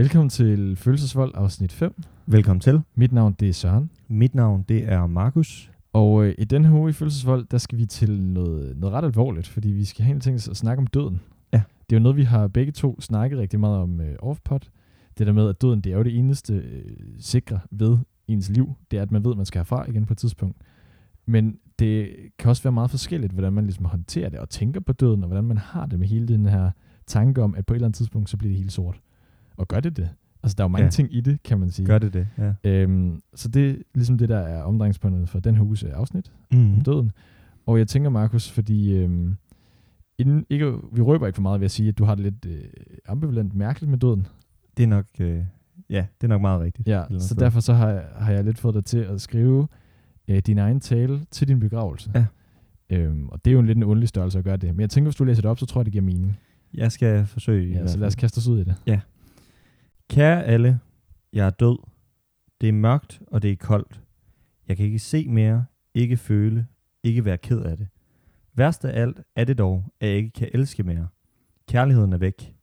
Velkommen til Følelsesvold afsnit 5. Velkommen til. Mit navn det er Søren. Mit navn det er Markus. Og øh, i denne her uge i Følelsesvold, der skal vi til noget, noget ret alvorligt, fordi vi skal have en ting at snakke om døden. Ja. Det er jo noget, vi har begge to snakket rigtig meget om øh, offpod. Det der med, at døden det er jo det eneste øh, sikre ved ens liv. Det er, at man ved, at man skal herfra igen på et tidspunkt. Men det kan også være meget forskelligt, hvordan man ligesom håndterer det og tænker på døden, og hvordan man har det med hele den her tanke om, at på et eller andet tidspunkt, så bliver det helt sort. Og gør det det? Altså, der er jo mange Ja. ting i det, kan man sige. Gør det det? Ja. Øhm, så det er ligesom det, der er omdrejningspunktet for den her uges øh, afsnit Mm. om døden. Og jeg tænker, Markus, fordi øhm, inden, ikke, vi røber ikke for meget ved at sige, at du har det lidt øh, ambivalent mærkeligt med døden. Det er nok, øh, ja, det er nok meget rigtigt. Ja, så sted. derfor så har, jeg- har jeg lidt fået dig til at skrive øh, din egen tale til din begravelse. Ja. Øhm, og det er jo en lidt en underlig størrelse at gøre det. Men jeg tænker, hvis du læser det op, så tror jeg, det giver mening. Jeg skal forsøge. Ja, så lad os kaste os ud i det. Kære alle, jeg er død. Det er mørkt, og det er koldt. Jeg kan ikke se mere, ikke føle, ikke være ked af det. Værst af alt er det dog, at jeg ikke kan elske mere. Kærligheden er væk.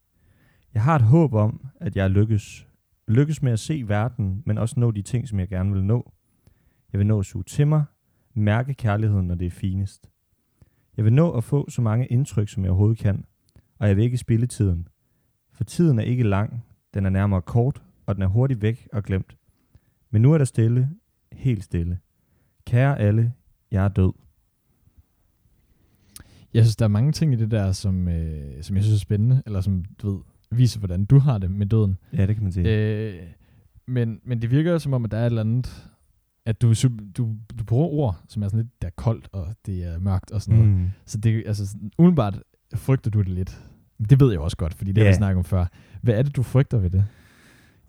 Jeg har et håb om, at jeg lykkes. Lykkes med at se verden, men også nå de ting, som jeg gerne vil nå. Jeg vil nå at suge til mig, mærke kærligheden, når det er finest. Jeg vil nå at få så mange indtryk, som jeg overhovedet kan, og jeg vil ikke spille tiden. For tiden er ikke lang, den er nærmere kort, og den er hurtigt væk og glemt. Men nu er der stille, helt stille. Kære alle, jeg er død. Jeg synes, der er mange ting i det der, som, øh, som jeg synes er spændende, eller som, du ved, viser, hvordan du har det med døden. Ja, det kan man sige. Øh, men, men det virker jo som om, at der er et eller andet, at du, du, du bruger ord, som er sådan lidt, der er koldt, og det er mørkt og sådan noget. Mm. Så det, altså, umiddelbart frygter du det lidt. Det ved jeg også godt, fordi det har Ja. vi snakket om før. Hvad er det, du frygter ved det?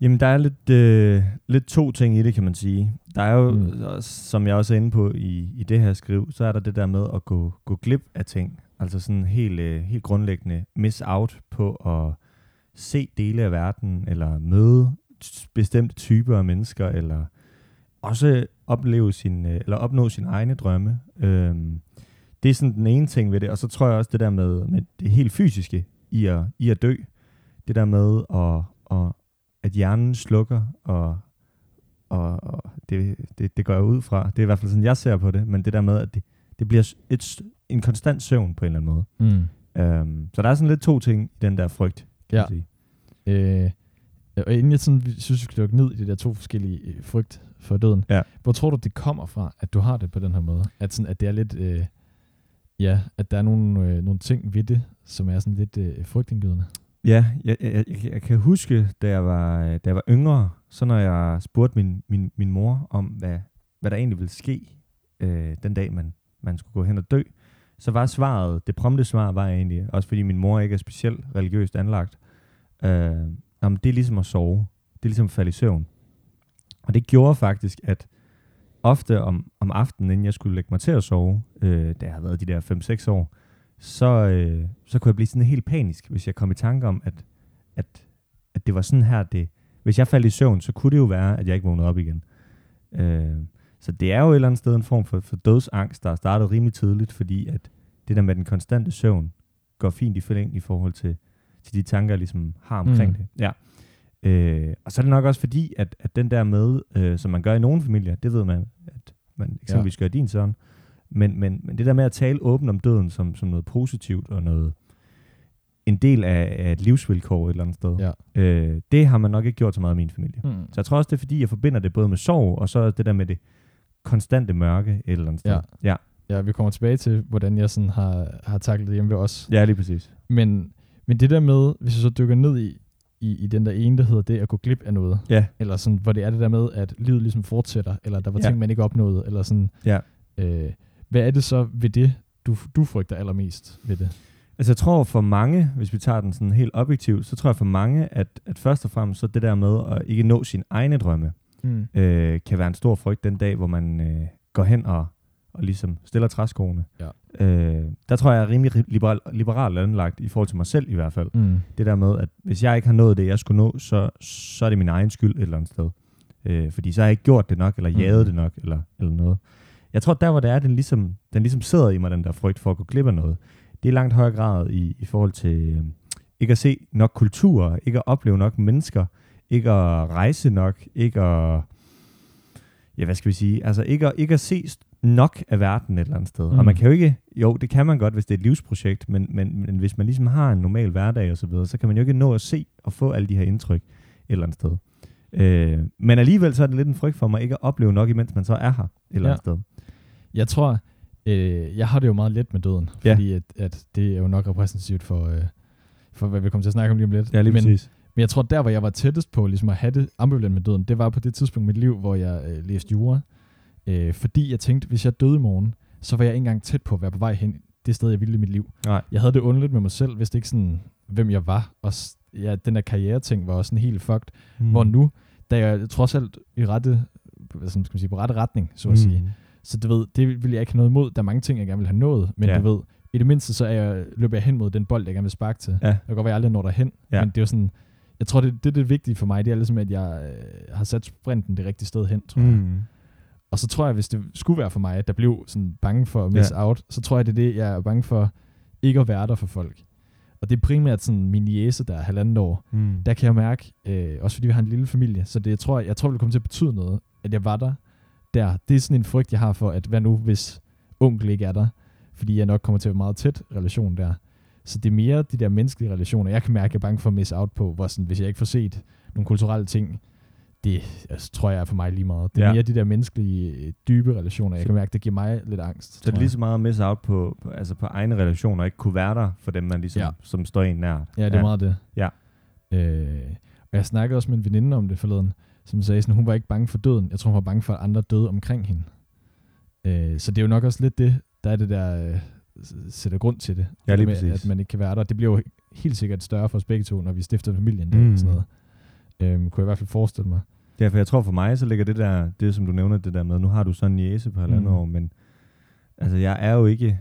Jamen, der er lidt, øh, lidt to ting i det, kan man sige. Der er jo, Mm. som jeg også er inde på i, i det her skriv, så er der det der med at gå, gå glip af ting. Altså sådan helt, øh, helt grundlæggende miss out på at se dele af verden, eller møde bestemte typer af mennesker, eller også opleve sin, øh, eller opnå sine egne drømme. Øhm, det er sådan den ene ting ved det, og så tror jeg også det der med, med det helt fysiske i at, i at dø. Det der med, at, at, at hjernen slukker, og, og, og det, det, det går jeg ud fra. Det er i hvert fald sådan, jeg ser på det, men det der med, at det, det bliver et, en konstant søvn på en eller anden måde. Mm. Øhm, så der er sådan lidt to ting i den der frygt, kan Ja. sige. Øh, og inden jeg sådan, synes, vi skal lukke ned i de der to forskellige øh, frygt for døden, Ja. hvor tror du, det kommer fra, at du har det på den her måde? At, sådan, at det er lidt, øh, ja, at der er nogle, øh, nogle ting ved det, som er sådan lidt øh, frygtindgydende. Ja, jeg, jeg, jeg, jeg kan huske, da jeg var, øh, da jeg var yngre, så når jeg spurgte min, min, min mor om, hvad, hvad der egentlig ville ske øh, den dag, man, man skulle gå hen og dø, så var svaret, det prompte svar var egentlig, også fordi min mor ikke er specielt religiøst anlagt, øh, jamen, det er ligesom at sove. Det er ligesom at falde i søvn. Og det gjorde faktisk, at ofte om, om aftenen, inden jeg skulle lægge mig til at sove, øh, da jeg har været de der 5-6 år, så, øh, så kunne jeg blive sådan helt panisk, hvis jeg kom i tanke om, at, at, at det var sådan her, det... Hvis jeg faldt i søvn, så kunne det jo være, at jeg ikke vågnede op igen. Øh, så det er jo et eller andet sted en form for, for dødsangst, der er startet rimelig tidligt, fordi at det der med den konstante søvn går fint i forlæng i forhold til, til de tanker, jeg ligesom har omkring mm. det. Ja. Øh, og så er det nok også fordi, at, at den der med, øh, som man gør i nogle familier, det ved man, at man eksempelvis gør i din søn, men, men, men det der med at tale åbent om døden som, som noget positivt og noget en del af, af et livsvilkår et eller andet sted, Ja. øh, det har man nok ikke gjort så meget i min familie. Mm. Så jeg tror også, det er fordi, jeg forbinder det både med sorg, og så det der med det konstante mørke et eller andet sted. Ja. Ja, Ja, vi kommer tilbage til, hvordan jeg sådan har, har taklet det hjemme ved os. ja lige præcis. Men, men det der med, hvis jeg så dykker ned i, i, i den der ene, der hedder det at gå glip af noget, Ja, eller sådan, hvor det er det der med, at livet ligesom fortsætter, eller der var Ja. ting, man ikke opnåede, eller sådan. Ja. Øh, hvad er det så ved det, du, du frygter allermest ved det? Altså jeg tror for mange, hvis vi tager den sådan helt objektivt, så tror jeg for mange, at, at først og fremmest så det der med at ikke nå sine egne drømme, Mm. øh, kan være en stor frygt den dag, hvor man øh, går hen og, og ligesom stiller træskoene. Ja. Øh, der tror jeg, jeg er rimelig ri- liberal, liberalt anlagt i forhold til mig selv i hvert fald. Mm. Det der med, at hvis jeg ikke har nået det, jeg skulle nå, så, så er det min egen skyld et eller andet sted. Øh, fordi så har jeg ikke gjort det nok, eller Mm. jaget det nok, eller, eller noget. Jeg tror, der hvor det er, den ligesom, den ligesom sidder i mig, den der frygt for at gå glip af noget, det er langt højere grad i, i forhold til øh, ikke at se nok kulturer, ikke at opleve nok mennesker, ikke at rejse nok, ikke at, ja, hvad skal vi sige, altså ikke at, ikke at se nok af verden et eller andet sted. Mm. Og man kan jo ikke, jo, det kan man godt, hvis det er et livsprojekt, men, men, men hvis man ligesom har en normal hverdag og så videre, så kan man jo ikke nå at se og få alle de her indtryk et eller andet sted. Øh, men alligevel så er det lidt en frygt for mig ikke at opleve nok, imens man så er her et eller andet ja. sted. Jeg tror, øh, jeg har det jo meget let med døden, ja. fordi at, at det er jo nok repræsentativt for, øh, for hvad vi kommer til at snakke om lige om lidt. Ja, lige men, præcis. Men jeg tror, der hvor jeg var tættest på ligesom at have det ambivalent med døden, det var på det tidspunkt i mit liv, hvor jeg øh, læste jura. Øh, fordi jeg tænkte, hvis jeg døde i morgen, så var jeg ikke engang tæt på at være på vej hen det sted, jeg ville i mit liv. Nej. Jeg havde det underligt med mig selv, hvis det ikke sådan, hvem jeg var. Og ja, den der karriere-ting var også sådan helt fucked. Mm. Hvor nu, da jeg trods alt i rette, hvad skal man sige, på rette retning, så at mm. sige. Så du ved, det vil jeg ikke have noget imod. Der er mange ting, jeg gerne vil have nået, men ja. du ved, i det mindste så er jeg, løber jeg hen mod den bold, jeg gerne vil sparke til. Ja. Det kan godt være, jeg aldrig når derhen, ja. men det er jo sådan, jeg tror, det, det er det vigtige for mig, det er ligesom, at jeg øh, har sat sprinten det rigtige sted hen, tror mm. jeg. Og så tror jeg, hvis det skulle være for mig, at der blev sådan bange for at miss ja. out, så tror jeg, det er det, jeg er bange for ikke at være der for folk. Og det er primært sådan min jæse, der er halvandet år. Mm. Der kan jeg mærke, øh, også fordi vi har en lille familie, så det jeg tror jeg, tror, det kommer til at betyde noget, at jeg var der. Der. Det er sådan en frygt, jeg har for, at hvad nu, hvis onkel ikke er der? Fordi jeg nok kommer til at være meget tæt relation der. Så det er mere de der menneskelige relationer, jeg kan mærke, at jeg er bange for at miss out på, hvor sådan, hvis jeg ikke får set nogle kulturelle ting, det altså, tror jeg er for mig lige meget. Det er ja. mere de der menneskelige, dybe relationer. Jeg kan mærke, det giver mig lidt angst. Så det er lige så meget at miss out på, på, altså på egne relationer, ikke kunne være der for dem, man ligesom, ja. som står en nær. Ja, det er ja. meget det. Ja. Øh, og jeg snakkede også med en veninde om det forleden, som sagde, sådan, hun var ikke bange for døden. Jeg tror, hun var bange for, at andre døde omkring hende. Øh, så det er jo nok også lidt det, der er det der, øh, sætter grund til det. Ja, lige med, præcis. At man ikke kan være der. Det bliver jo helt sikkert større for os begge to, når vi stifter familien. Mm. Og sådan noget. Øh, kunne jeg i hvert fald forestille mig. Ja, for jeg tror for mig, så ligger det der, det som du nævner, det der med, nu har du sådan en jæse på halvandet mm. år, men altså jeg er jo ikke,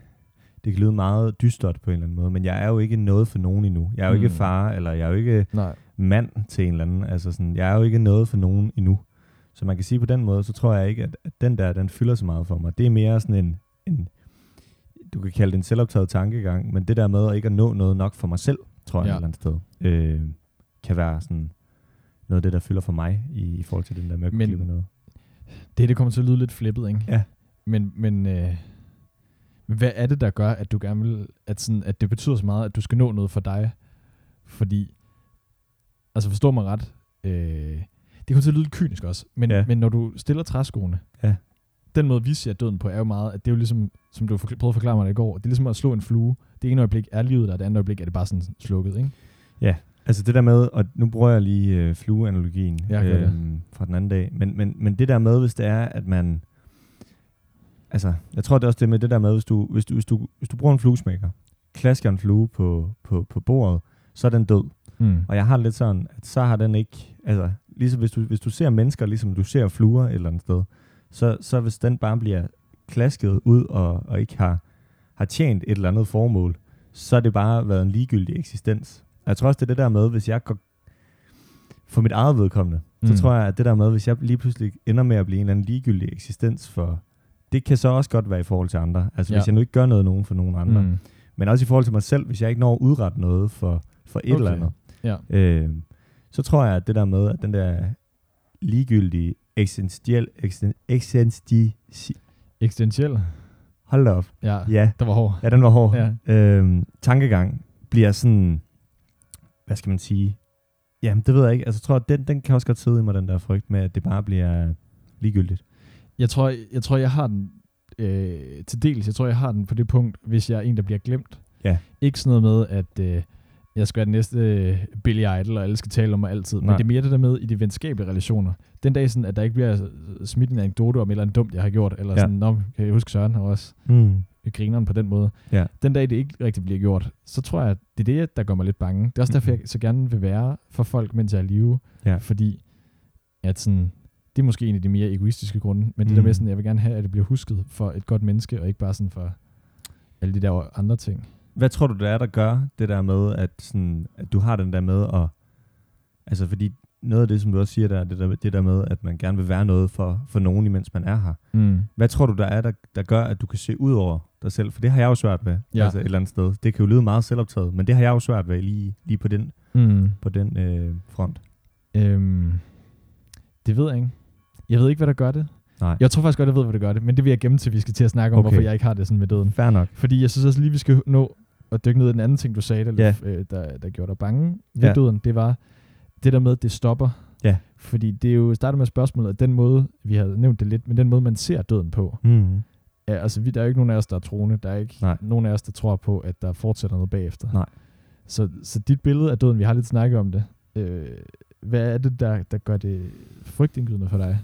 det kan lyde meget dystert på en eller anden måde, men jeg er jo ikke noget for nogen endnu. Jeg er jo mm. ikke far, eller jeg er jo ikke Nej. mand til en eller anden. Altså sådan, jeg er jo ikke noget for nogen endnu. Så man kan sige på den måde, så tror jeg ikke, at, at den der, den fylder så meget for mig. Det er mere sådan en, en du kan kalde det en selvoptaget tankegang, men det der med at ikke at nå noget nok for mig selv, tror jeg ja. et eller andet sted, øh, kan være sådan noget af det, der fylder for mig i, i forhold til den der med at men, noget. Det, det kommer til at lyde lidt flippet, ikke? Ja. Men, men, øh, men hvad er det, der gør, at du gerne vil, at, sådan, at det betyder så meget, at du skal nå noget for dig? Fordi, altså forstår mig ret, øh, det kommer til at lyde kynisk også, men, ja. men når du stiller træskoene, ja. den måde, vi ser døden på, er jo meget, at det er jo ligesom, som du prøvede at forklare mig det i går, det er ligesom at slå en flue. Det ene øjeblik er livet, og det andet øjeblik er det bare sådan slukket, ikke? Ja, Altså det der med, og nu bruger jeg lige øh, flueanalogien øhm, fra den anden dag, men, men, men det der med, hvis det er, at man, altså jeg tror det er også det med det der med, hvis du, hvis du, hvis du, hvis du bruger en fluesmækker, klasker en flue på, på, på bordet, så er den død. Mm. Og jeg har lidt sådan, at så har den ikke, altså ligesom hvis du, hvis du ser mennesker, ligesom du ser fluer et eller andet sted, så, så hvis den bare bliver klasket ud og, og ikke har, har tjent et eller andet formål, så har det bare været en ligegyldig eksistens. Og jeg tror også, det er det der med, hvis jeg går for mit eget vedkommende, mm. så tror jeg, at det der med, hvis jeg lige pludselig ender med at blive en eller anden ligegyldig eksistens for, det kan så også godt være i forhold til andre. Altså ja. hvis jeg nu ikke gør noget nogen for nogen andre. Mm. Men også i forhold til mig selv, hvis jeg ikke når at udrette noget for, for et okay. eller andet. Ja. Øh, så tror jeg, at det der med, at den der ligegyldige eksistentiel, eksistentiel, eksistentiel, hold da op. Ja, ja, det var hård. Ja, den var hård. Ja. Øh, tankegang bliver sådan, hvad skal man sige? Jamen, det ved jeg ikke. Altså, jeg tror, at den, den kan også godt sidde i mig, den der frygt med, at det bare bliver ligegyldigt. Jeg tror, jeg, tror, jeg har den øh, til dels. Jeg tror, jeg har den på det punkt, hvis jeg er en, der bliver glemt. Ja. Ikke sådan noget med, at øh, jeg skal være den næste øh, Billy Idol, og alle skal tale om mig altid. Nej. Men det er mere det der med i de venskabelige relationer. Den dag, sådan, at der ikke bliver smidt en anekdote om et eller andet dumt, jeg har gjort. Eller ja. sådan, Nå, kan jeg huske Søren har også. Mm grineren på den måde. Ja. Den dag, det ikke rigtig bliver gjort, så tror jeg, at det er det, der gør mig lidt bange. Det er også derfor, jeg så gerne vil være for folk, mens jeg er i live. Ja. Fordi at sådan, det er måske en af de mere egoistiske grunde, men mm. det der med sådan, jeg vil gerne have, at det bliver husket for et godt menneske, og ikke bare sådan for alle de der andre ting. Hvad tror du, det er, der gør det der med, at, sådan, at du har den der med at... Altså, fordi noget af det, som du også siger der, det der, det der med, at man gerne vil være noget for, for nogen, imens man er her. Mm. Hvad tror du, der er, der, der gør, at du kan se ud over dig selv? For det har jeg jo svært ved, ja. altså et eller andet sted. Det kan jo lyde meget selvoptaget, men det har jeg jo svært ved lige, lige på den, mm. på den øh, front. Øhm, det ved jeg ikke. Jeg ved ikke, hvad der gør det. Nej. Jeg tror faktisk godt, jeg ved, hvad der gør det, men det vil jeg gemme til, vi skal til at snakke om, Okay. hvorfor jeg ikke har det sådan med døden. Fair nok. Fordi jeg synes også lige, vi skal nå at dykke ned i den anden ting, du sagde, der, yeah. øh, der, der gjorde dig bange ved Ja. døden. Det var det der med, at det stopper. Ja. Fordi det er jo startet med spørgsmålet, at den måde, vi havde nævnt det lidt, men den måde, man ser døden på. Mm. Ja, altså, vi, der er jo ikke nogen af os, der er troende. Der er ikke Nej. nogen af os, der tror på, at der fortsætter noget bagefter. Nej. Så, så dit billede af døden, vi har lidt snakket om det. Øh, hvad er det, der, der gør det frygtindgydende for dig?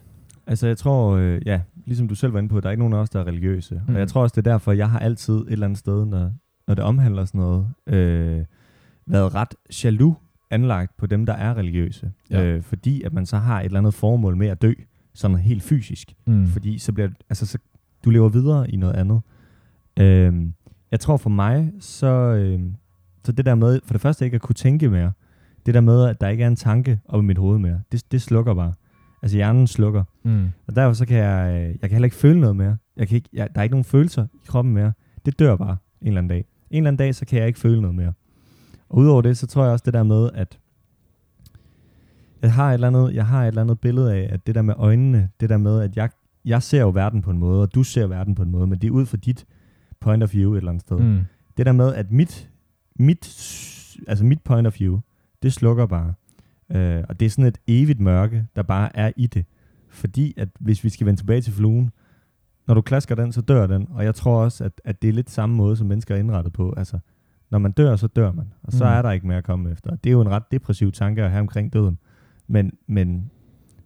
Altså jeg tror, øh, ja, ligesom du selv var inde på, der er ikke nogen af os, der er religiøse. Mm. Mm. Og jeg tror også, det er derfor, jeg har altid et eller andet sted, når, når det omhandler sådan noget, øh, været ret jaloux anlagt på dem, der er religiøse. Ja. Øh, fordi at man så har et eller andet formål med at dø, sådan helt fysisk. Mm. Fordi så bliver altså, så, du lever videre i noget andet. Øh, jeg tror for mig, så, øh, så det der med, for det første ikke at kunne tænke mere, det der med, at der ikke er en tanke op i mit hoved mere, det, det slukker bare. Altså hjernen slukker. Mm. Og derfor så kan jeg, øh, jeg kan heller ikke føle noget mere. Jeg kan ikke, jeg, der er ikke nogen følelser i kroppen mere. Det dør bare en eller anden dag. En eller anden dag, så kan jeg ikke føle noget mere. Og udover det, så tror jeg også det der med, at jeg har et eller andet, jeg har et eller andet billede af, at det der med øjnene, det der med, at jeg, jeg ser jo verden på en måde, og du ser verden på en måde, men det er ud fra dit point of view et eller andet sted. Mm. Det der med, at mit, mit, altså mit point of view, det slukker bare. Øh, og det er sådan et evigt mørke, der bare er i det. Fordi at hvis vi skal vende tilbage til fluen, når du klasker den, så dør den. Og jeg tror også, at, at det er lidt samme måde, som mennesker er indrettet på. Altså, når man dør, så dør man. Og så Mm. er der ikke mere at komme efter. Det er jo en ret depressiv tanke at have omkring døden. Men, men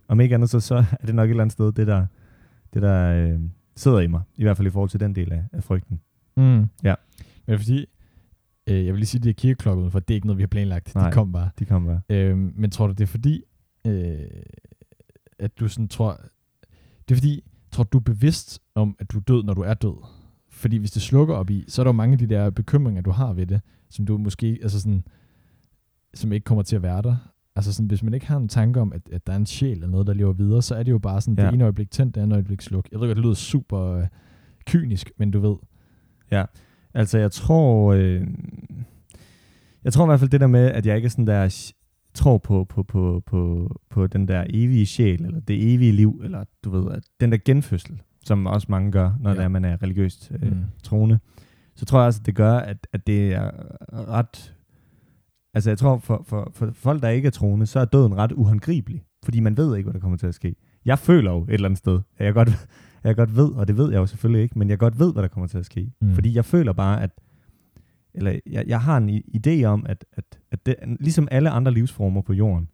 om ikke andet, så, så er det nok et eller andet sted, det der, det der øh, sidder i mig. I hvert fald i forhold til den del af, af frygten. Mm. Ja. Men fordi, øh, jeg vil lige sige, det er kirkeklokken, for det er ikke noget, vi har planlagt. Nej. De kom bare. De kommer bare. Øh, men tror du, det er fordi, øh, at du sådan tror... Det er fordi, tror du, du er bevidst om, at du er død, når du er død? Fordi hvis det slukker op i, så er der jo mange af de der bekymringer, du har ved det, som du måske, altså sådan, som ikke kommer til at være der. Altså sådan, hvis man ikke har en tanke om, at, at der er en sjæl eller noget, der lever videre, så er det jo bare sådan, ja. Det ene øjeblik tændt, det andet øjeblik sluk. Jeg ved godt, det lyder super øh, kynisk, men du ved. Ja, altså jeg tror, øh, jeg tror i hvert fald det der med, at jeg ikke er sådan der, tror på, på, på, på, på den der evige sjæl, eller det evige liv, eller du ved, at den der genfødsel, som også mange gør, når Ja. det er, man er religiøst øh, mm. troende, så tror jeg også, at det gør, at, at det er ret, altså jeg tror, for, for, for folk, der ikke er troende, så er døden ret uhåndgribelig, fordi man ved ikke, hvad der kommer til at ske. Jeg føler jo et eller andet sted, at jeg godt, jeg godt ved, og det ved jeg jo selvfølgelig ikke, men jeg godt ved, hvad der kommer til at ske. Mm. Fordi jeg føler bare, at eller jeg, jeg har en idé om, at, at, at det, ligesom alle andre livsformer på jorden,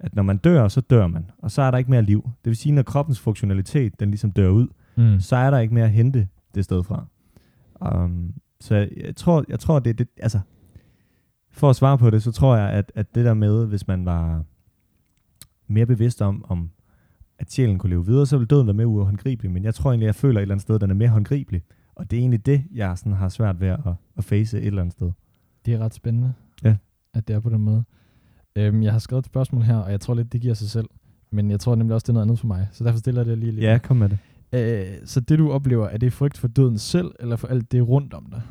at når man dør, så dør man, og så er der ikke mere liv. Det vil sige, når kroppens funktionalitet, den ligesom dør ud, Mm. så er der ikke mere at hente det sted fra. Um, så jeg, jeg tror, jeg tror det, det, altså, for at svare på det, så tror jeg, at, at det der med, hvis man var mere bevidst om, om at sjælen kunne leve videre, så ville døden være mere uhåndgribelig. Men jeg tror egentlig, jeg føler et eller andet sted, at den er mere håndgribelig. Og det er egentlig det, jeg sådan har svært ved at, at face et eller andet sted. Det er ret spændende, Ja. at det er på den måde. Øhm, jeg har skrevet et spørgsmål her, og jeg tror lidt, det giver sig selv. Men jeg tror nemlig også, det er noget andet for mig. Så derfor stiller jeg det lige lidt. Ja, kom med det. Øh, så det, du oplever, er det frygt for døden selv, eller for alt det rundt om dig?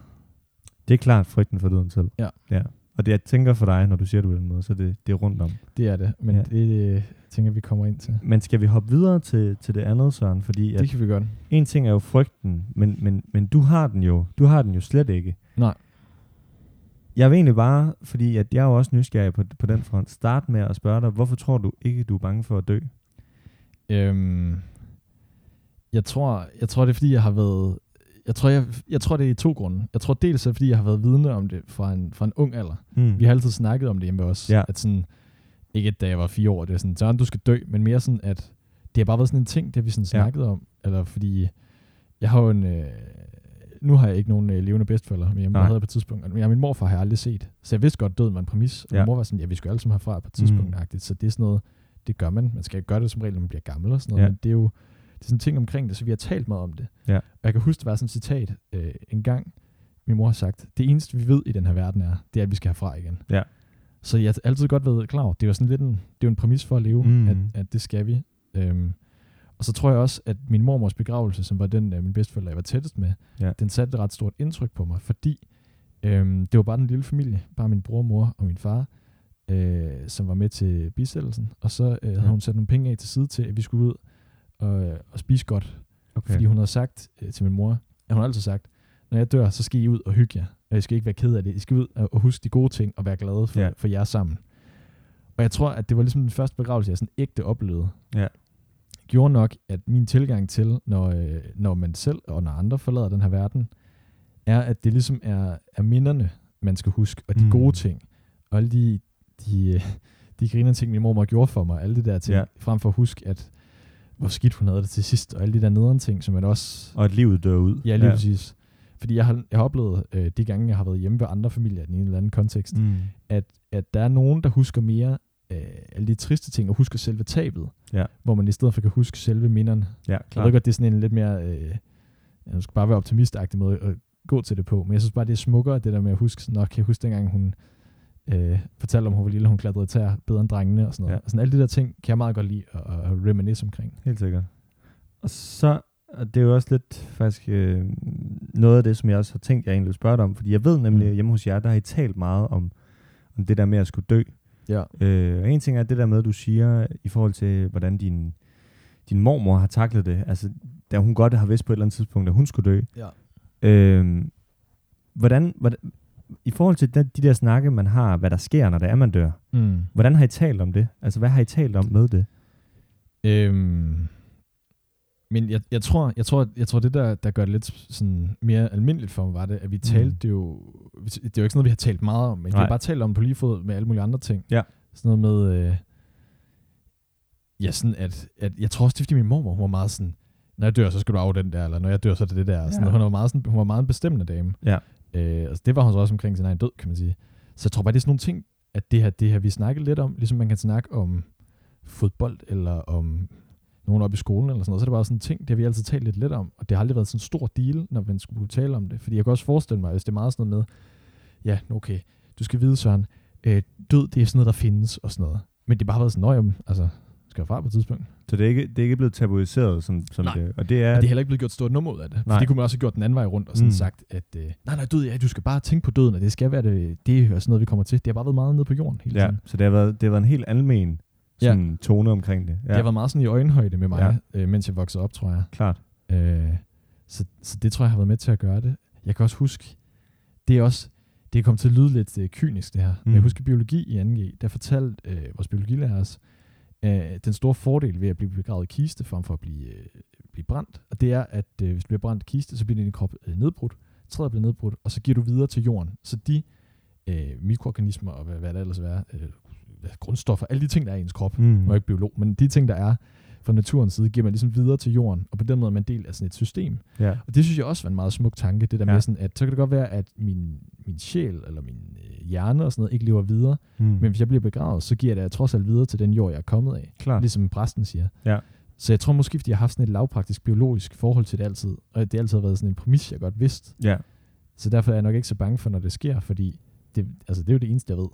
Det er klart frygten for døden selv. Ja. ja. Og det, jeg tænker for dig, når du siger det på den måde, så det, det er rundt om. Det er det, men Ja. det øh, tænker vi kommer ind til. Men skal vi hoppe videre til, til det andet, Søren? Fordi at Det kan vi godt. en ting er jo frygten, men, men, men du har den jo. Du har den jo slet ikke. Nej. Jeg vil egentlig bare, fordi at jeg er jo også nysgerrig på, på den front, starte med at spørge dig, hvorfor tror du ikke, du er bange for at dø? Øhm, jeg, tror, jeg tror, det er, fordi jeg har været... Jeg tror, jeg, jeg tror, det er i to grunde. Jeg tror dels, er, fordi jeg har været vidne om det fra en, fra en ung alder. Mm. Vi har altid snakket om det hjemme os. Ja. At sådan, ikke da jeg var fire år, det er sådan, Søren, du skal dø, men mere sådan, at det har bare været sådan en ting, det vi sådan Ja. snakket om. Eller fordi, jeg har jo en, øh, nu har jeg ikke nogen øh, levende bedstforældre, men jeg havde jeg på et tidspunkt, jeg, min morfar har jeg aldrig set. Så jeg vidste godt, døden var en præmis. Og Ja. min mor var sådan, ja, vi skal alle sammen herfra på et tidspunkt. Mm. Så det er sådan noget, det gør man. Man skal gøre det som regel, når man bliver gammel og sådan noget. Ja. Men det er jo det er sådan ting omkring det, så vi har talt meget om det. Ja. Og jeg kan huske, det var sådan et citat øh, en gang, min mor har sagt, det eneste vi ved i den her verden er, det er, at vi skal herfra igen. Ja. Så jeg har altid godt været klar det var sådan lidt en, det er en præmis for at leve, Mm. mm. at, at det skal vi. Øhm, og så tror jeg også, at min mormors begravelse, som var den, øh, min bedsteforældre jeg var tættest med, Ja. den satte et ret stort indtryk på mig, fordi øhm, det var bare den lille familie, bare min bror, mor og min far. øh, som var med til bisættelsen, og så øh, havde Ja. hun sat nogle penge af til side til, at vi skulle ud og, og spise godt. Okay. Fordi hun havde sagt øh, til min mor, at hun har altid sagt, når jeg dør, så skal I ud og hygge jer. Og I skal ikke være ked af det. I skal ud og huske de gode ting og være glade for, Ja. for jer sammen. Og jeg tror, at det var ligesom den første begravelse, jeg sådan ægte oplevede. Ja. Gjorde nok, at min tilgang til, når, øh, når man selv og når andre forlader den her verden, er, at det ligesom er, er minderne, man skal huske, og de Mm. gode ting. Og alle de, de, øh, de griner ting, min mormor gjorde for mig, alle de der ting, ja. frem for at huske, at hvor skidt hun havde det til sidst, og alle de der nederen ting, som man også Og at livet dør ud. Ja, lige ja. præcis. Fordi jeg har, jeg har oplevet øh, de gange, jeg har været hjemme ved andre familier i en eller anden kontekst, mm. At, at der er nogen, der husker mere øh, alle de triste ting, og husker selve tabet, Ja. hvor man i stedet for kan huske selve minderne. Ja, Jeg klart. ved godt, det er sådan en lidt mere, øh, jeg skal bare være optimistagtig måde at gå til det på, men jeg synes bare, det er smukkere, det der med at huske, nok kan jeg huske dengang, hun øh, fortalte om, hun var lille, hun klatrede i træer bedre end drengene og sådan noget. Ja. Ja. Sådan alle de der ting kan jeg meget godt lide at, at reminisce omkring. Helt sikkert. Og så og det er jo også lidt faktisk øh, noget af det, som jeg også har tænkt, jeg egentlig vil spørge dig om. Fordi jeg ved nemlig, Mm. at hjemme hos jer, der har I talt meget om, om det der med at skulle dø. Ja. Øh, og en ting er det der med, at du siger, i forhold til, hvordan din, din mormor har taklet det. Altså, da hun godt har vidst på et eller andet tidspunkt, at hun skulle dø. Ja. Øh, hvordan, hvordan, I forhold til de, de der snakke, man har, hvad der sker, når det er, man dør. Mm. Hvordan har I talt om det? Altså, hvad har I talt om med det? Øhm, men jeg, jeg, tror, jeg, tror, jeg tror, det der, der gør det lidt sådan mere almindeligt for mig, var det, at vi talte det jo... Det er jo ikke sådan noget, vi har talt meget om, men vi Nej. har bare talt om på lige fod med alle mulige andre ting. Ja. Sådan noget med... Øh, ja, sådan at, at... Jeg tror også, det er, fordi min mormor, hun var meget sådan... Når jeg dør, så skal du af den der, eller når jeg dør, så er det det der. Sådan, Ja. Hun, var meget sådan, hun var meget en bestemmende dame. Ja. Øh, altså, det var hun så også omkring sin egen død, kan man sige. Så jeg tror bare, det er sådan nogle ting, at det her, det her vi snakkede lidt om, ligesom man kan snakke om fodbold, eller om nogen op i skolen, eller sådan noget, så er det bare sådan en ting, det har vi altid talt lidt lidt om, og det har aldrig været sådan en stor deal, når man skulle tale om det. Fordi jeg kan også forestille mig, hvis det er meget sådan noget med, ja, okay, du skal vide, Søren, øh, død, det er sådan noget, der findes, og sådan noget. Men det har bare været sådan, nøj, altså, skal fra på et tidspunkt? Så det er ikke, det er ikke blevet tabuiseret, som, som Nej. det Og det er, Ja, og det er heller ikke blevet gjort stort nummer ud af det. For det kunne man også have gjort den anden vej rundt og sådan Mm. sagt, at øh, nej, nej, død, ja, du skal bare tænke på døden, og det skal være det, det er sådan noget, vi kommer til. Det har bare været meget nede på jorden hele ja, tiden. så det har været, det har været en helt almen Ja. sådan, tone omkring det. Ja, Det har været meget sådan i øjenhøjde med mig, Ja. øh, mens jeg voksede op, tror jeg. klart. Øh, så, så det tror jeg har været med til at gøre det. Jeg kan også huske, det er også, det er kommet til at lyde lidt øh, kynisk det her. Mm. Mm. Jeg husker biologi i 2G, der fortalte øh, vores biologilærer os, øh, den store fordel ved at blive begravet i kiste, frem for at blive, øh, blive brændt. Og det er, at øh, hvis du bliver brændt i kiste, så bliver din krop øh, nedbrudt, træet bliver nedbrudt, og så giver du videre til jorden. Så de øh, mikroorganismer og hvad, hvad der ellers er, øh, grundstoffer, alle de ting, der er i ens krop, Mm. jeg er ikke biolog, men de ting, der er fra naturens side, giver man ligesom videre til jorden, og på den måde er man del af sådan et system. Ja. Og det synes jeg også var en meget smuk tanke, det der ja. med sådan, at så kan det godt være, at min, min sjæl eller min øh, hjerne og sådan noget ikke lever videre, Mm. men hvis jeg bliver begravet, så giver jeg det trods alt videre til den jord, jeg er kommet af. klart. Ligesom præsten siger. Ja. Så jeg tror måske, fordi jeg har haft sådan et lavpraktisk biologisk forhold til det altid, og det altid har været sådan en præmis, jeg godt vidste. Ja. Så derfor er jeg nok ikke så bange for, når det sker, fordi det, altså, det er jo det eneste, jeg ved.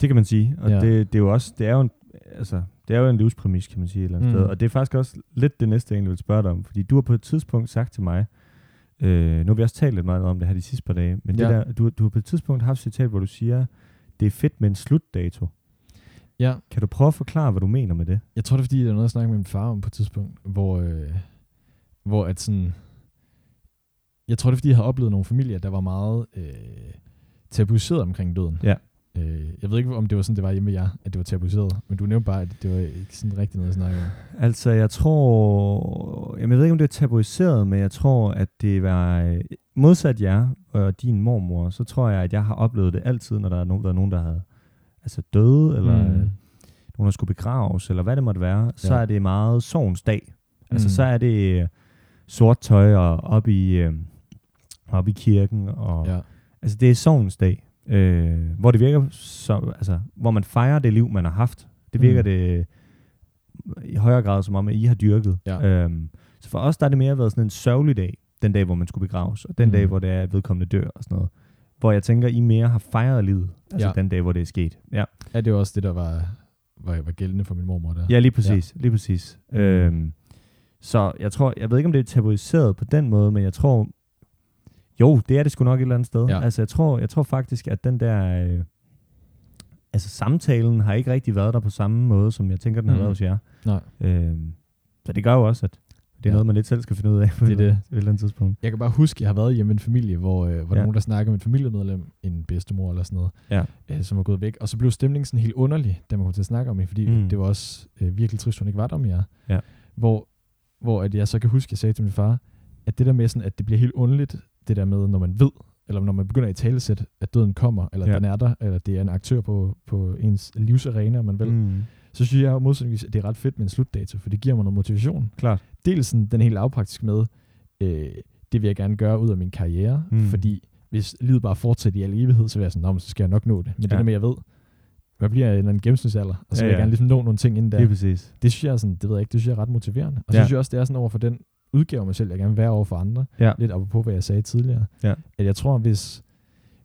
Det kan man sige. Og ja. Det, det, er jo også, det er jo en, altså, det er jo en livspræmis, kan man sige, et eller andet. Mm. sted. Og det er faktisk også lidt det næste, jeg egentlig vil spørge dig om. Fordi du har på et tidspunkt sagt til mig, øh, nu har vi også talt lidt meget om det her de sidste par dage, men ja. det der, du, du har på et tidspunkt haft et citat, hvor du siger, det er fedt med en slutdato. Ja, Kan du prøve at forklare, hvad du mener med det? Jeg tror, det er fordi, det er noget, jeg snakker med min far om på et tidspunkt, hvor, øh, hvor at sådan... Jeg tror, det er fordi, jeg har oplevet nogle familier, der var meget øh, tabuiseret omkring døden. Ja. Øh, jeg ved ikke, om det var sådan, det var hjemme med jer, at det var tabuiseret, men du nævnte bare, at det var ikke sådan rigtig noget at snakke om. Altså, jeg tror... Jamen, jeg ved ikke, om det er tabuiseret, men jeg tror, at det var... øh, Modsat jer og din mormor, så tror jeg, at jeg har oplevet det altid, når der er nogen, der, er nogen, der havde altså døde, eller mm. Nogen, der skulle begraves, eller hvad det måtte være, så Ja. er det meget sorgens dag. Altså, Mm. så er det øh, sort tøj og op i, øh, op i kirken, og Ja. altså, det er sorgens dag, øh, hvor det virker som, altså, hvor man fejrer det liv, man har haft. Det virker Mm. det i højere grad som om, at I har dyrket. Ja. Øhm, så for os, der er det mere været sådan en sørgelig dag, den dag, hvor man skulle begraves, og den Mm. dag, hvor det er, at vedkommende dør og sådan noget. Hvor jeg tænker, I mere har fejret livet, altså Ja. den dag, hvor det er sket. Ja, ja, det var også det, der var, var, var gældende for min mormor der. ja lige præcis. Ja. Lige præcis. Mm. Øhm, så jeg tror, jeg ved ikke, om det er tabuiseret på den måde, men jeg tror, jo, det er det sgu nok et eller andet sted. Ja. Altså, jeg tror, jeg tror faktisk, at den der, øh, altså samtalen har ikke rigtig været der på samme måde, som jeg tænker, den har Mm. været hos jer. Nej. Øhm, så det gør jo også, at det er Ja. noget, man lidt selv skal finde ud af på Det det. et eller andet tidspunkt. Jeg kan bare huske, at jeg har været hjemme i en familie, hvor, øh, hvor ja. nogen, der snakker med et familiemedlem, en bedstemor eller sådan noget, Ja. øh, som er gået væk. Og så blev stemningen sådan helt underlig, da man kom til at snakke om det, fordi Mm. det var også øh, virkelig trist, hun ikke var der mere. Ja. Hvor, hvor at jeg så kan huske, at jeg sagde til min far, at det der med, sådan, at det bliver helt underligt, det der med, når man ved, eller når man begynder i talesæt, at døden kommer, eller Ja. ja. den er der, eller det er en aktør på, på ens livsarena, om man vil, mm. Så synes jeg jo modsætningsvis, at det er ret fedt med en slutdato, for det giver mig noget motivation Klart. dels sådan, den helt lavpraktiske med, øh, det vil jeg gerne gøre ud af min karriere, Mm. fordi hvis livet bare fortsætter i al evighed, så vil jeg sådan, "Nå, men så skal jeg nok nå det. Men ja. det Ja. der med, at jeg ved, hvad bliver jeg en eller anden gennemsnitsalder, og så Ja, vil jeg ja. gerne ligesom nå nogle ting inden der. Det er præcis. Det synes jeg sådan, det ved jeg ikke, det synes jeg er ret motiverende. Og så Ja. synes jeg også, det er sådan over for den udgave af mig selv, jeg gerne vil være over for andre. Ja. Lidt apropos, hvad jeg sagde tidligere. Ja. At jeg tror, hvis,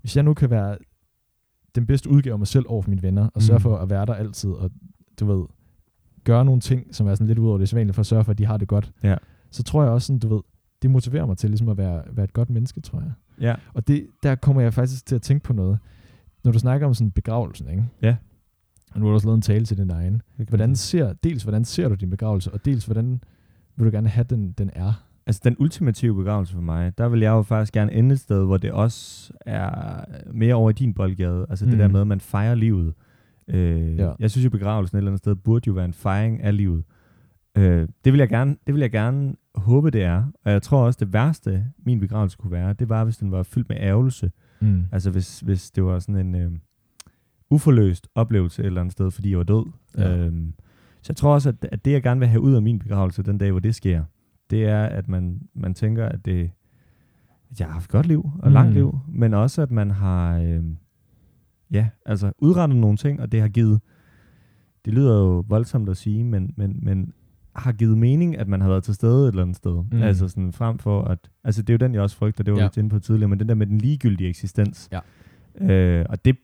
hvis jeg nu kan være den bedste udgave af mig selv over for mine venner, og sørge Mm. for at være der altid, og du ved, gøre nogle ting, som er sådan lidt ud over det sædvanlige, for at sørge for, at de har det godt, Ja. så tror jeg også sådan, du ved, det motiverer mig til ligesom at være, være et godt menneske, tror jeg. Ja. Og det, der kommer jeg faktisk til at tænke på noget. Når du snakker om sådan begravelsen, ikke? Ja. Og nu har du også lavet en tale til din egen. Hvordan ser, dels hvordan ser du din begravelse, og dels hvordan vil du gerne have, den, den er? Altså den ultimative begravelse for mig, der vil jeg jo faktisk gerne ende et sted, hvor det også er mere over i din boldgade. Altså mm. det Mm. der med, at man fejrer livet. Øh, Ja. Jeg synes jo, begravelsen et eller andet sted burde jo være en fejring af livet. Øh, det, vil jeg gerne, det vil jeg gerne håbe, det er. Og jeg tror også, det værste, min begravelse kunne være, det var, hvis den var fyldt med ærgelse. Mm. Altså hvis, hvis det var sådan en øh, uforløst oplevelse et eller andet sted, fordi jeg var død. Ja. Øhm, så jeg tror også, at, at det jeg gerne vil have ud af min begravelse den dag, hvor det sker, det er, at man, man tænker, at, det, at jeg har haft et godt liv og Mm. langt liv, men også, at man har øh, ja, altså udrettet nogle ting, og det har givet, det lyder jo voldsomt at sige, men, men, men har givet mening, at man har været til stede et eller andet sted. Mm. Altså sådan frem for, at, altså det er jo den, jeg også frygter, det var ja. lidt inde på tidligere, men den der med den ligegyldige eksistens. Ja. Øh, og det,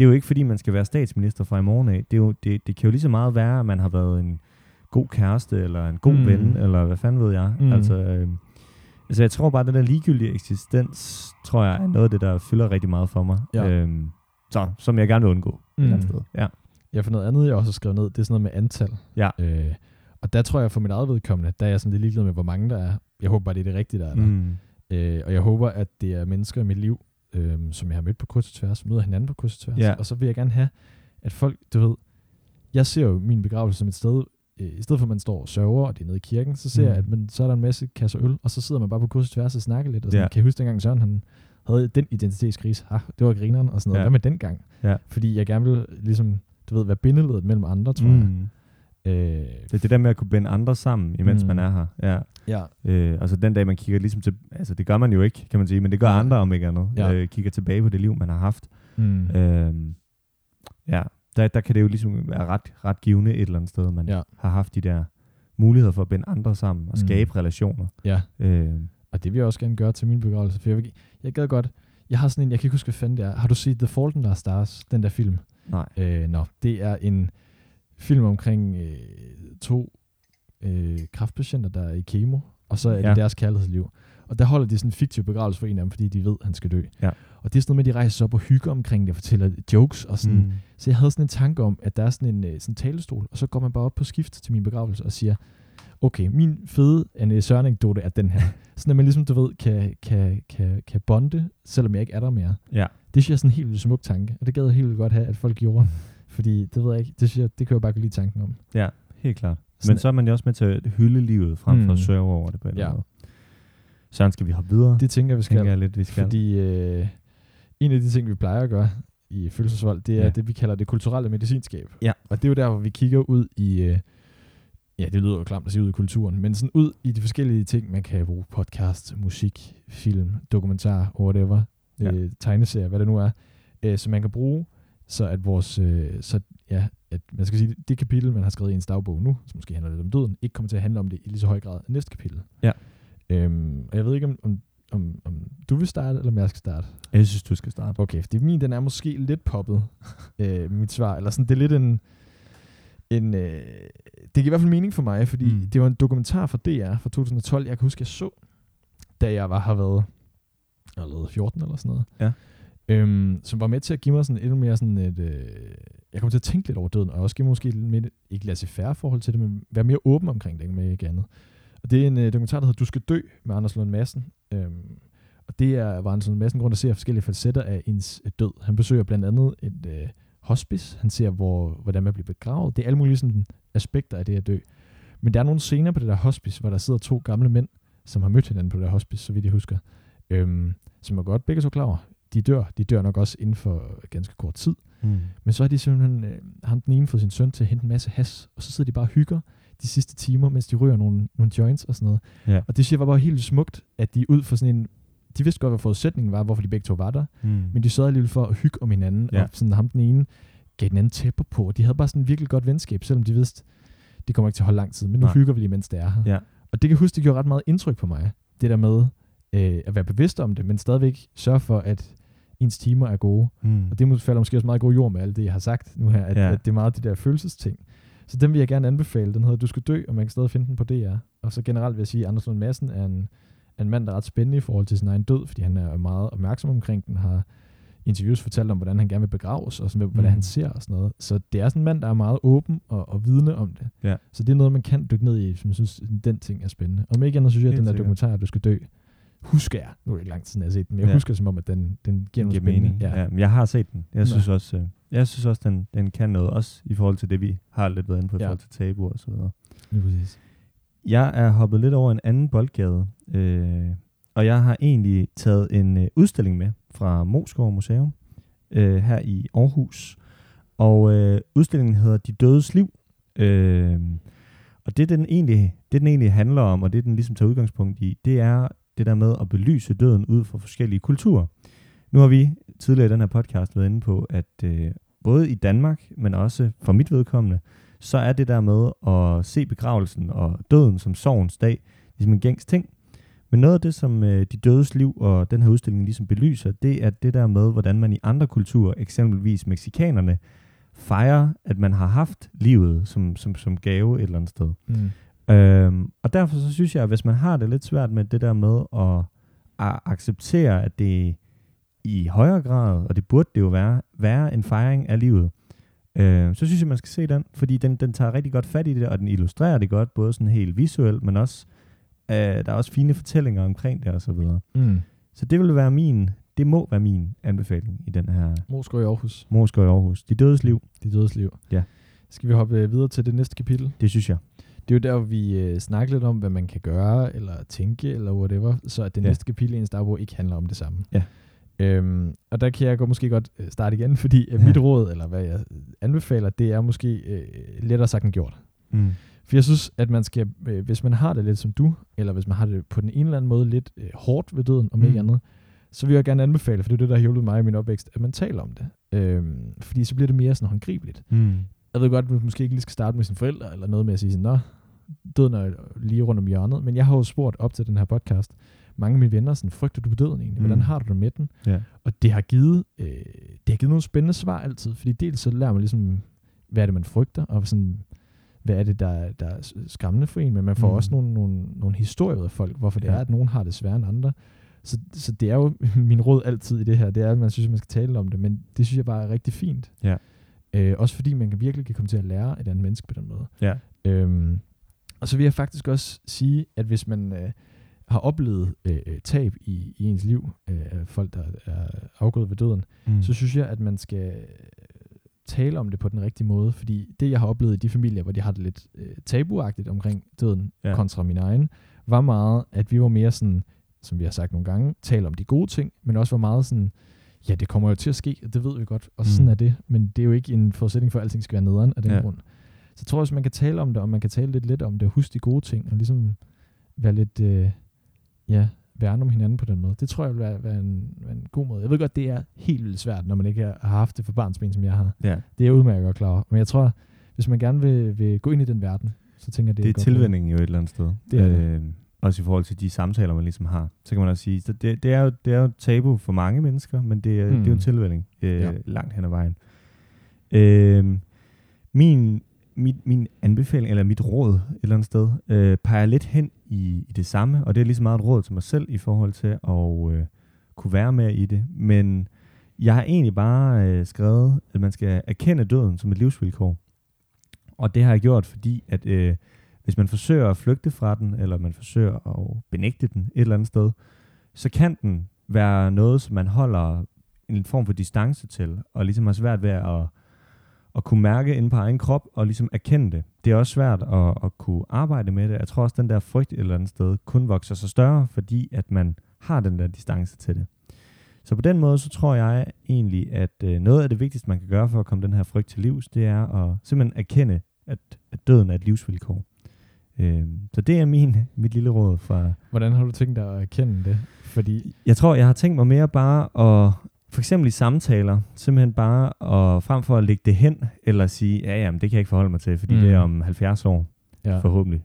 det er jo ikke, fordi man skal være statsminister fra i morgen af. Det, er jo, det, det kan jo lige så meget være, at man har været en god kæreste, eller en god Mm. ven, eller hvad fanden ved jeg. Mm. Altså, øh, altså, jeg tror bare, at den der ligegyldige eksistens, tror jeg, er noget af det, der fylder rigtig meget for mig. Ja. Øhm, så, som jeg gerne vil undgå mm. et eller andet sted. Ja. Ja, for noget andet, jeg også har skrevet ned, det er sådan noget med antal. Ja. Øh, og der tror jeg for mit eget vedkommende, der er jeg sådan lidt ligeglad med, hvor mange der er. Jeg håber bare, det er det rigtige, der er der. Mm. Øh, og jeg håber, at det er mennesker i mit liv, øh, som jeg har mødt på kryds og tværs, møder hinanden på kryds og tværs. Ja. Og så vil jeg gerne have, at folk, du ved, jeg ser jo min begravelse som et sted, øh, i stedet for at man står og sørger, og det er nede i kirken, så ser Mm. jeg, at man, så er der en masse kasser øl, og så sidder man bare på kryds og tværs og snakker lidt. Og sådan, Ja. Kan jeg huske dengang Søren, han havde den identitetskrise, ha, det var grineren og sådan noget. Ja. Hvad med dengang? Ja. Fordi jeg gerne vil ligesom, du ved, være bindeledet mellem andre, tror jeg. Mm. Øh, Det er det der med at kunne binde andre sammen, imens Mm. mm. man er her. Ja. ja, Øh, altså den dag, man kigger ligesom til... Altså det gør man jo ikke, kan man sige, men det gør andre om ikke andet. Ja. Øh, kigger tilbage på det liv, man har haft. mm. Øh, ja, der, der kan det jo ligesom være ret, ret givende et eller andet sted, man Ja. har haft de der muligheder for at binde andre sammen og Mm. skabe relationer. ja. Øh, Og det vil jeg også gerne gøre til min begravelse, for jeg, vil, jeg gad godt, jeg har sådan en, jeg kan ikke huske, hvad fanden det er. Har du set The Fault in Our Stars, den der film? nej. Øh, Nå, det er en film omkring øh, to øh, kraftpatienter, der er i kemo, og så er det Ja. deres kærlighedsliv. Og der holder de sådan en fiktiv begravelse for en af dem, fordi de ved, at han skal dø. Ja. Og det er sådan noget med, at de rejser sig op og hygger omkring det, og fortæller jokes og sådan. Mm. Så jeg havde sådan en tanke om, at der er sådan en øh, sådan en talestol, og så går man bare op på skift til min begravelse og siger, okay, min fede Søren-anekdote er den her. sådan at man ligesom, du ved, kan, kan, kan, kan bonde, selvom jeg ikke er der mere. Ja. Det synes jeg er sådan en helt vildt smuk tanke, og det gad jeg helt vildt godt have, at folk gjorde. Fordi, det ved jeg ikke, det, synes jeg, det kan jeg bare lide tanken om. Ja, helt klart. Sådan- Men så er man jo også med til at hylde livet, frem for Mm. at sørge over det på en Ja. måde. Søren, skal vi hoppe videre? Det tænker jeg, vi skal. tænker jeg lidt, vi skal. Fordi øh, en af de ting, vi plejer at gøre i følelsesvold, det er Ja. det, vi kalder det kulturelle medicinskab. Ja. Og det er jo der, hvor vi kigger ud i, øh, ja, det lyder jo klamt at sige ud i kulturen, men sådan ud i de forskellige ting, man kan bruge podcast, musik, film, dokumentar, whatever, Ja. øh, tegneserier, hvad det nu er, øh, som man kan bruge, så at vores, øh, så ja, at man skal sige, det kapitel, man har skrevet i ens dagbog nu, som måske handler lidt om døden, ikke kommer til at handle om det i lige så høj grad i næste kapitel. Ja. Øhm, og jeg ved ikke, om, om, om, om du vil starte, eller om jeg skal starte. Jeg synes, du skal starte. Okay, fordi min, den er måske lidt poppet, øh, mit svar. Eller sådan, det er lidt en... en øh, det giver i hvert fald mening for mig, fordi mm. Det var en dokumentar fra DR fra 2012, jeg kan huske, jeg så, da jeg var, har været jeg har lavet 14 eller sådan noget. Ja. Øhm, som var med til at give mig sådan endnu mere sådan et, øh, jeg kom til at tænke lidt over døden, og også give mig måske lidt mere, ikke lade sig færre forhold til det, men være mere åben omkring det, med ikke andet. Og det er en øh, dokumentar, der hedder Du skal dø, med Anders Lund Madsen. Øhm, og det er, var en sådan masse grund, der ser forskellige facetter af ens øh, død. Han besøger blandt andet et øh, hospice. Han ser, hvor, hvordan man bliver begravet. Det er alle mulige sådan, aspekter af det at dø. Men der er nogle scener på det der hospice, hvor der sidder to gamle mænd, som har mødt hinanden på det der hospice, så vidt jeg husker. Øhm, som er godt begge så klar over. De dør. De dør nok også inden for ganske kort tid. Mm. Men så har de simpelthen, øh, ham den ene fået sin søn til at hente en masse has, og så sidder de bare og hygger de sidste timer, mens de ryger nogle, nogle joints og sådan noget. Ja. Og det synes jeg var bare helt smukt, at de ud for sådan en, de vidste godt, hvad forudsætningen var, hvorfor de begge to var der, Mm. men de sørgede alligevel for at hygge om hinanden, Ja. og sådan ham den ene gav den anden tæpper på, og de havde bare sådan en virkelig godt venskab, selvom de vidste, det kommer ikke til at holde lang tid, men nu Nej. hygger vi lige, mens det er her. Ja. Og det kan jeg huske, det gjorde ret meget indtryk på mig, det der med øh, at være bevidst om det, men stadigvæk sørge for, at ens timer er gode. Mm. Og det må- falder måske også meget god jord med alt det, jeg har sagt nu her, at, Ja. at det er meget de der følelsesting. Så den vil jeg gerne anbefale. Den hedder Du skal dø, og man kan stadig finde den på DR. Og så generelt vil jeg sige, at Anders Lund Madsen er en, er en mand, der er ret spændende i forhold til sin egen død, fordi han er meget opmærksom omkring den, har interviews fortalt om, hvordan han gerne vil begraves, og sådan, hvordan Mhm. han ser og sådan noget. Så det er sådan en mand, der er meget åben og, og vidne om det. Ja. Så det er noget, man kan dykke ned i, som jeg synes, den ting er spændende. Og om ikke andet synes jeg, at den der dokumentar, Du skal dø, husker jeg, nu er det ikke lang tid, siden jeg har set den, men jeg Ja. husker som om, at den, den giver noget mening. Ja. ja. men jeg har set den. Jeg synes også, øh, jeg synes også den, den kan noget, også i forhold til det, vi har lidt været inde på, i Ja. forhold til tabuer og så videre. Lige præcis. Jeg er hoppet lidt over en anden boldgade, øh, og jeg har egentlig taget en øh, udstilling med fra Moskov Museum øh, her i Aarhus. Og øh, udstillingen hedder De Dødes Liv. Øh, og det den, egentlig, det, den egentlig handler om, og det, den ligesom tager udgangspunkt i, det er det der med at belyse døden ud fra forskellige kulturer. Nu har vi tidligere i den her podcast været inde på, at øh, både i Danmark, men også for mit vedkommende, så er det der med at se begravelsen og døden som sorgens dag, ligesom en gængs ting. Men noget af det, som øh, de dødes liv og den her udstilling ligesom belyser, det er det der med, hvordan man i andre kulturer, eksempelvis meksikanerne, fejrer, at man har haft livet som, som, som gave et eller andet sted. Mm. Øhm, og derfor så synes jeg, at hvis man har det lidt svært med det der med at, at acceptere, at det i højere grad, og det burde det jo være, være en fejring af livet, øh, så synes jeg, man skal se den, fordi den, den tager rigtig godt fat i det, og den illustrerer det godt, både sådan helt visuelt, men også, øh, der er også fine fortællinger omkring det og så videre. Mm. Så det vil være min, det må være min anbefaling i den her Moskva i Aarhus. Moskva i Aarhus. De dødes liv, De dødes liv. Ja. Skal vi hoppe øh, videre til det næste kapitel? det synes jeg. Det er jo der, hvor vi øh, snakker lidt om, hvad man kan gøre, eller tænke, eller whatever, så at det Ja. næste kapitel i ens dagbog ikke handler om det samme. Ja. Øhm, og der kan jeg godt, måske godt øh, starte igen, fordi øh, Ja. mit råd, eller hvad jeg anbefaler, det er måske øh, lettere sagt end gjort. Mm. For jeg synes, at man skal, øh, hvis man har det lidt som du, eller hvis man har det på den ene eller anden måde lidt øh, hårdt ved døden, om Mm. ikke andet, så vil jeg gerne anbefale, for det er det, der har hjulpet mig i min opvækst, at man taler om det. Øhm, fordi så bliver det mere sådan håndgribeligt. Mm. Jeg ved godt, at man måske ikke lige skal starte med sine forældre, eller noget med at sige sådan, nå, døden er lige rundt om hjørnet. Men jeg har jo spurgt op til den her podcast, mange af mine venner, sådan, frygter du på døden egentlig? Hvordan Mm. har du det med den? Ja. Og det har givet, øh, det har givet nogle spændende svar altid, fordi dels så lærer man ligesom, hvad er det, man frygter, og sådan, hvad er det, der, der er skræmmende for en, men man får Mm. også nogle, nogle, nogle historier ud af folk, hvorfor det Ja. er, at nogen har det sværere end andre. Så, så det er jo min råd altid i det her, det er, at man synes, at man skal tale om det, men det synes jeg bare er rigtig fint. Ja. Øh, også fordi man kan virkelig kan komme til at lære et andet menneske på den måde. Ja. Øhm, og så vil jeg faktisk også sige, at hvis man øh, har oplevet øh, øh, tab i, i ens liv, øh, af folk, der er afgået ved døden, Mm. så synes jeg, at man skal tale om det på den rigtige måde. Fordi det, jeg har oplevet i de familier, hvor de har det lidt øh, tabuagtigt omkring døden Ja. kontra min egen, var meget, at vi var mere sådan, som vi har sagt nogle gange, tale om de gode ting, men også var meget sådan, ja, det kommer jo til at ske, og det ved vi godt, og sådan Mm. er det. Men det er jo ikke en forudsætning for, at alting skal være nederen af den Ja. grund. Så jeg tror også, man kan tale om det, og man kan tale lidt lidt om det, og huske de gode ting, og ligesom være lidt, øh, ja, værne om hinanden på den måde. Det tror jeg vil være, være, en, være en god måde. Jeg ved godt, det er helt vildt svært, når man ikke har haft det for barnsben, som jeg har. Ja. Det er udmærket godt klar over. Men jeg tror, hvis man gerne vil, vil gå ind i den verden, så tænker jeg, det, det er et godt råd. tilvænding jo et eller andet sted. Det er det. Også i forhold til de samtaler, man ligesom har. Så kan man også sige, så det, det, er jo, det er jo tabu for mange mennesker, men det, er, mm. det er jo en Mm. tilvænding øh, Ja. langt hen ad vejen. Øh, min, min, min anbefaling, eller mit råd et eller andet sted, øh, peger lidt hen i, i det samme, og det er lige så meget et råd til mig selv i forhold til at øh, kunne være med i det. Men jeg har egentlig bare øh, skrevet, at man skal erkende døden som et livsvilkår. Og det har jeg gjort, fordi at øh, hvis man forsøger at flygte fra den, eller man forsøger at benægte den et eller andet sted, så kan den være noget, som man holder en form for distance til, og ligesom har svært ved at, at kunne mærke inde på egen krop, og ligesom erkende det. Det er også svært at, at kunne arbejde med det. Jeg tror også, at den der frygt et eller andet sted kun vokser sig større, fordi at man har den der distance til det. Så på den måde, så tror jeg egentlig, at øh, noget af det vigtigste, man kan gøre for at komme den her frygt til livs, det er at simpelthen erkende, at, at døden er et livsvilkår. Øh, så det er min, mit lille råd fra... Hvordan har du tænkt dig at erkende det? Fordi... Jeg tror, jeg har tænkt mig mere bare at, for eksempel i samtaler, simpelthen bare at frem for at lægge det hen, eller sige, ja, jamen, det kan jeg ikke forholde mig til, fordi mm. det er om 70 år, Ja. forhåbentlig.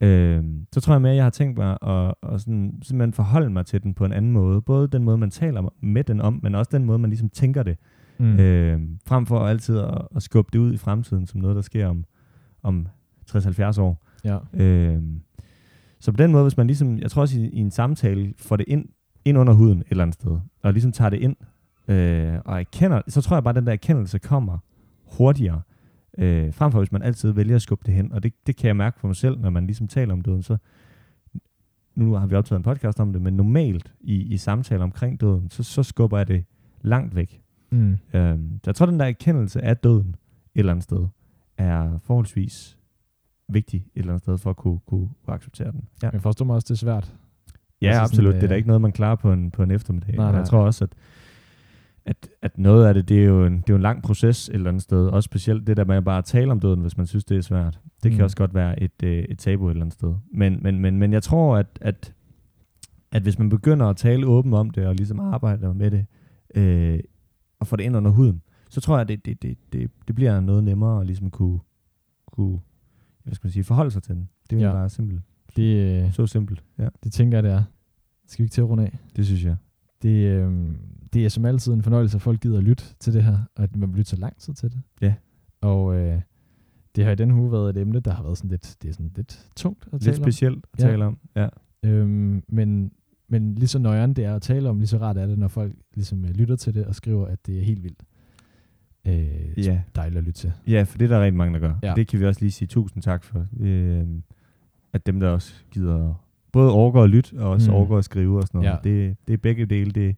Øh, så tror jeg mere, at jeg har tænkt mig at, at sådan, simpelthen forholde mig til den på en anden måde. Både den måde, man taler med den om, men også den måde, man ligesom tænker det. Mm. Mm. Øh, frem for altid at, at skubbe det ud i fremtiden, som noget, der sker om, om 60-70 år. Ja. Øh, så på den måde, hvis man ligesom, jeg tror også i, i en samtale, får det ind, ind under huden et eller andet sted, og ligesom tager det ind, øh, og erkender, så tror jeg bare, at den der erkendelse kommer hurtigere, øh, frem for hvis man altid vælger at skubbe det hen. Og det, det kan jeg mærke for mig selv, når man ligesom taler om døden, så nu har vi optaget en podcast om det, men normalt i, i samtaler omkring døden, så, så skubber jeg det langt væk. Mm. Øh, jeg tror, den der erkendelse af døden et eller andet sted, er forholdsvis vigtig et eller andet sted, for at kunne, kunne, kunne acceptere den. Ja. Jeg forstår mig også, det er svært. Ja, Altså altså sådan, absolut. det er da øh, ikke noget, man klarer på en, på en eftermiddag. Nej, Nej. Jeg tror også, at, at, at noget af det, det er, jo en, det er jo en lang proces et eller andet sted. Også specielt det der med at bare tale om døden, hvis man synes, det er svært. Det Mm. kan også godt være et, øh, et tabu et eller andet sted. Men, men, men, men jeg tror, at, at, at hvis man begynder at tale åbent om det, og ligesom arbejder med det, øh, og får det ind under huden, så tror jeg, at det, det, det, det, det bliver noget nemmere at ligesom kunne, kunne hvad skal man sige, forholde sig til den. Det er Ja. bare simpelt. Det, øh, Så simpelt. Ja, det tænker jeg, det er. Skal vi ikke til at runde af? det synes jeg. Det, øh, det er som altid en fornøjelse, at folk gider at lytte til det her, og at man vil lytte så lang tid til det. Ja. Og øh, det har i den uge været et emne, der har været sådan lidt, det er sådan lidt tungt at Lidt tale om. specielt at Ja. tale om. Ja. Øhm, men, men lige så nøjeren det er at tale om, lige så rart er det, når folk ligesom øh, lytter til det og skriver, at det er helt vildt. Øh, Ja. Dejligt at lytte til. ja, for det er der rigtig mange, der gør. Ja. Det kan vi også lige sige tusind tak for. Øh, at dem, der også gider både overgår at lytte, og også Mm. overgår at skrive og sådan noget. Ja. Det, det er begge dele, det,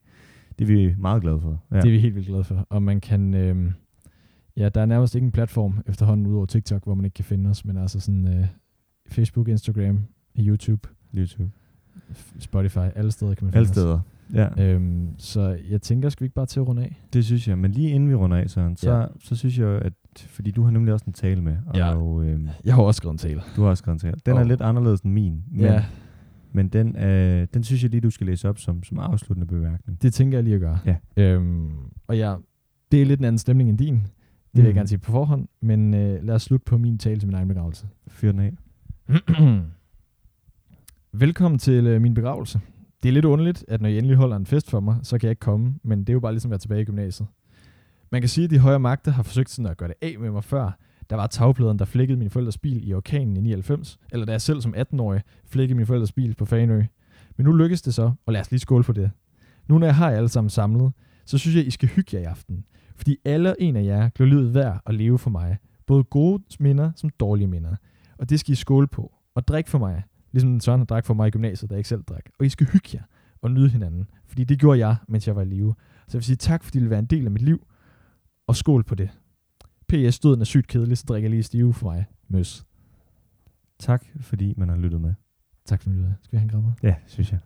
det er vi meget glade for. Ja. Det er vi helt vildt glade for. Og man kan... Øh, ja, der er nærmest ikke en platform efterhånden udover TikTok, hvor man ikke kan finde os, men altså sådan øh, Facebook, Instagram, YouTube, YouTube. Spotify, alle steder kan man finde Alle os. Ja, Øhm, så jeg tænker, skal vi ikke bare til at runde af? det synes jeg. Men lige inden vi runder af, Søren, så, Ja. så synes jeg, at fordi du har nemlig også en tale med, og Ja. øh, Jeg har også skrevet en tale. du har også skrevet en tale. Den er Og- lidt anderledes end min, men, Ja, men den, øh, den synes jeg lige, du skal læse op som, som afsluttende bemærkning. det tænker jeg lige at gøre. Ja. Øhm, og ja, det er lidt en anden stemning end din. Det vil jeg Mhm. gerne sige på forhånd. Men øh, lad os slutte på min tale til min egen begravelse. Fyr den af. Velkommen til øh, min begravelse. Det er lidt underligt, at når I endelig holder en fest for mig, så kan jeg ikke komme, men det er jo bare ligesom at være tilbage i gymnasiet. Man kan sige, at de højere magter har forsøgt sådan at gøre det af med mig før. Der var tagpladen, der flækkede min forældres bil i orkanen i 99, eller da jeg selv som 18-årig flækkede min forældres bil på Fanø. Men nu lykkes det så, og lad os lige skåle for det. Nu når jeg har jer alle sammen samlet, så synes jeg, I skal hygge jer i aften. Fordi alle en af jer blev livet værd at leve for mig. Både gode minder som dårlige minder. Og det skal I skåle på. Og drik for mig, ligesom Søren har drak for mig i gymnasiet, da jeg ikke selv drak. Og I skal hygge jer og nyde hinanden. Fordi det gjorde jeg, mens jeg var i live. Så jeg vil sige tak, fordi I vil være en del af mit liv. Og skål på det. P.S. Døden er sygt kedelig, så drikker lige stive for mig. Møs. Tak, fordi man har lyttet med. Tak for det. Skal vi have en krammer? Ja, synes jeg.